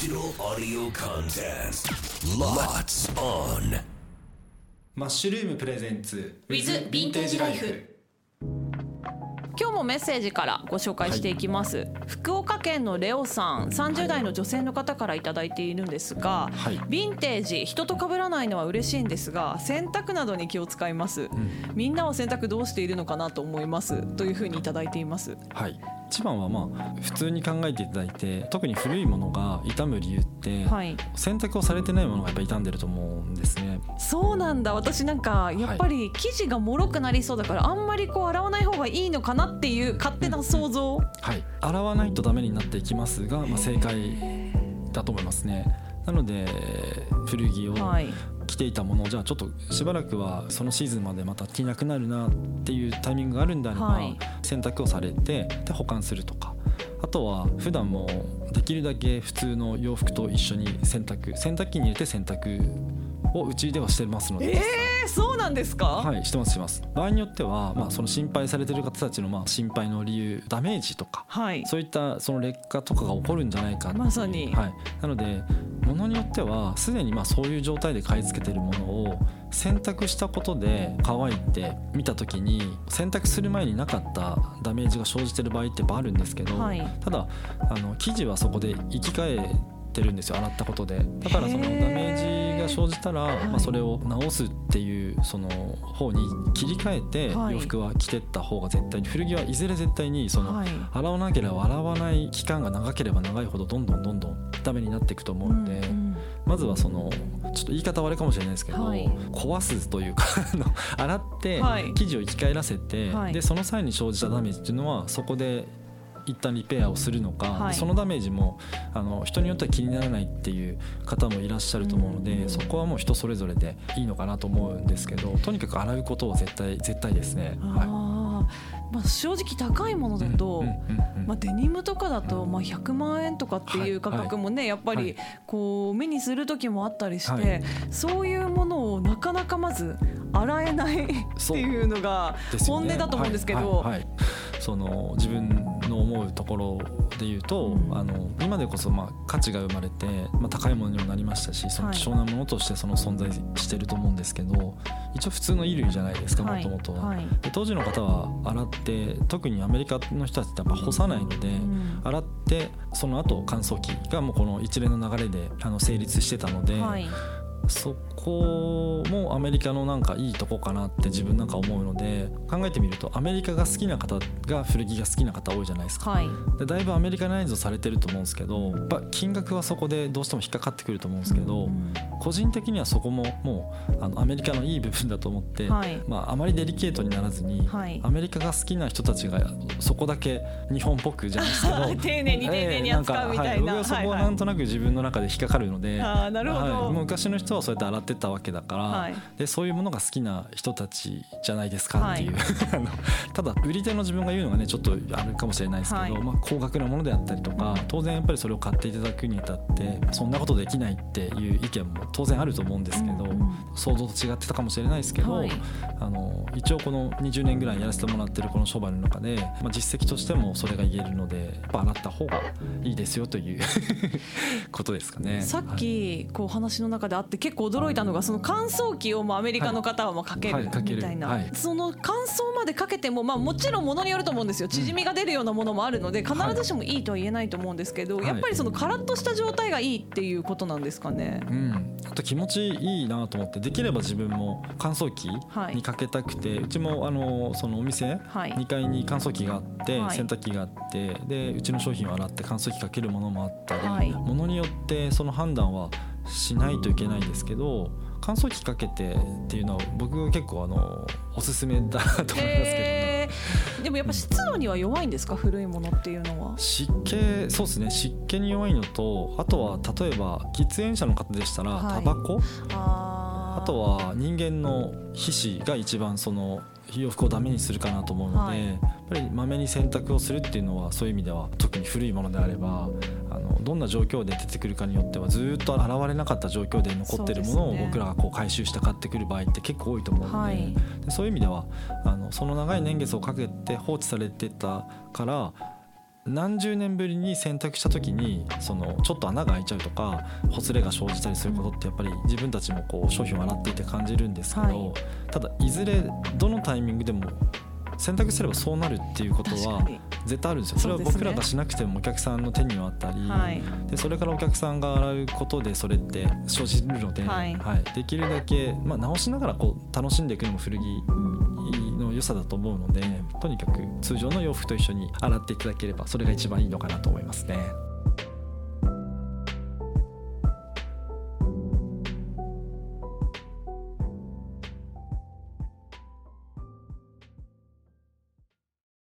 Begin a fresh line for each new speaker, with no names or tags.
Digital audio contest. Lots on.
マッシュルームプレゼンツ
With Vintage Life. 今日もメッセージからご紹介していきます、福岡県のレオさん30代の女性の方からいただいているんですが、
はい。
ヴィンテージ人と被らないのは嬉しいんですが洗濯などに気を使います、みんなは洗濯どうしているのかなと思います。というふうにいただいています。
はい一番はまあ普通に考えていただいて特に古いものが傷む理由って、
はい。
洗濯をされてないものがやっぱ傷んでると思うんですね。
そうなんだ。私なんかやっぱり生地が脆くなりそうだからあんまりこう洗わない方がいいのかなっていう勝手な想像、
はい。洗わないとダメになっていきますが、まあ、正解だと思いますねなので古着を
はい。
着ていたものをじゃあちょっとしばらくはそのシーズンまでまた着なくなるなっていうタイミングがあるんであれば、
はい。
洗濯をされてで保管するとか。あとは普段もできるだけ普通の洋服と一緒に洗濯。洗濯機に入れて洗濯をうちではしてますので、
えー、そうなんですか、
はいしてますしてます。場合によっては、まあ、その心配されてる方たちのまあ心配の理由ダメージとか
はい。
そういったその劣化とかが起こるんじゃないか
まさに。
はい、なのでものによってはすでにまあそういう状態で買い付けてるものを洗濯したことで乾いて見た時に洗濯する前になかったダメージが生じてる場合ってあるんですけど、
はい。
ただあの生地はそこで生き返ってるんですよ洗ったことで。だからそのダメージが生じたら、
はい。
まあ、それを直すっていうその方に切り替えて
はい。
洋服は着てった方が絶対に古着はいずれ絶対にその、
はい。
洗わなければ洗わない期間が長ければ長いほどどんどんどんどんダメになっていくと思うので、
うん
まずはそのちょっと言い方悪いかもしれないですけど、
はい。
壊すというか 洗って
はい。
生地を生き返らせて、
はい。
でその際に生じたダメージっていうのはそこで一旦リペアをするのか、
はい。
そのダメージもあの人によっては気にならないっていう方もいらっしゃると思うので、
うん。
そこはもう人それぞれでいいのかなと思うんですけどとにかく洗うことは絶対絶対ですね。は
まあ、正直高いもの
い
だと、まあ、デニムとかだとまあ100万円とかっていう価格もね、やっぱり
はい。
こう目にする時もあったりして、
はい。
そういうものをなかなかまず洗えないっていうのが本音だと思うんですけど、
その自分の思うところで言うと、
うん。
あの今でこそまあ価値が生まれて、まあ、高いものにもなりましたしその
はい
希少なものとしてその存在してると思うんですけど一応普通の衣類じゃないですか
はい。
もともとは。
はい。
で当時の方は洗って特にアメリカの人たちってやっぱ干さないので、
ん。
洗ってその後乾燥機がもうこの一連の流れであの成立してたので、
はい
そこもアメリカのなんかいいとこかなって自分なんか思うので考えてみるとアメリカが好きな方が古着が好きな方多いじゃないですか。
はい。
でだいぶアメリカナイズされてると思うんですけど金額はそこでどうしても引っかかってくると思うんですけど、
うん。
個人的にはそこももうあのアメリカのいい部分だと思って、
はい。
まあ、あまりデリケートにならずに、
はい。
アメリカが好きな人たちがそこだけ日本っぽくじゃないですけど
丁寧に丁寧に扱うみたいな。
ええんかはい、僕はそこは
はいはい
なんとなく自分の中で引っかかるので、
あーなるほど。
はいもう昔の人はそうやって洗ってったわけだから、
はい。
でそういうものが好きな人たちじゃないですかっていう、あのただ売り手の自分が言うのがねちょっとあるかもしれないですけど、
はい。
まあ、高額なものであったりとか当然やっぱりそれを買っていただくにあたってそんなことできないっていう意見も当然あると思うんですけど、
うんうん。
想像と違ってたかもしれないですけど、
はい。
あの一応この20年ぐらいやらせてもらってるこの商売の中で、まあ、実績としてもそれが言えるのでやっぱ洗った方がいいですよという ことですかね。
さっきこう話の中であって結構驚いたのがその乾燥機をもうアメリカの方はもうかけるみたいな、
はい。
その乾燥までかけてもまあもちろんものによると思うんですよ。縮みが出るようなものもあるので必ずしもいいとは言えないと思うんですけど、
はい。
やっぱりそのカラッとした状態がいいっていうことなんですかね。
うん、あと気持ちいいなと思ってできれば自分も乾燥機
はい。
にかけたくて、うちもあのそのお店、
はい。
2階に乾燥機があって、
はい。
洗濯機があってでうちの商品を洗って乾燥機かけるものもあったり、
はい。
ものによってその判断はしないといけないですけど乾燥機かけてっていうのは僕は結構あのおすすめだなと思いますけどね。
でもやっぱ湿度には弱いんですか？古いものっていうのは。
湿気そうですね。湿気に弱いのとあとは例えば喫煙者の方でしたら、
はい。
タバコ？
あ
あとは人間の皮脂が一番その洋服をダメにするかなと思うので、
はい。
やっぱりまめに洗濯をするっていうのはそういう意味では特に古いものであればどんな状況で出てくるかによってはずーっと洗われなかった状況で残ってるものを僕らがこう回収して買ってくる場合って結構多いと思うので,、
はい。
でそういう意味ではあのその長い年月をかけて放置されてたから何十年ぶりに洗濯した時にそのちょっと穴が開いちゃうとかほつれが生じたりすることってやっぱり自分たちもこう商品を洗っていて感じるんですけど、
はい。
ただいずれどのタイミングでも洗濯すればそうなるっていうことは絶対あるんですよ。それは僕らがしなくてもお客さんの手にはあったり、
はい。
でそれからお客さんが洗うことでそれって生じるので、
はい。
できるだけ、まあ、直しながらこう楽しんでいくのも古着の良さだと思うのでとにかく通常の洋服と一緒に洗っていただければそれが一番いいのかなと思いますね。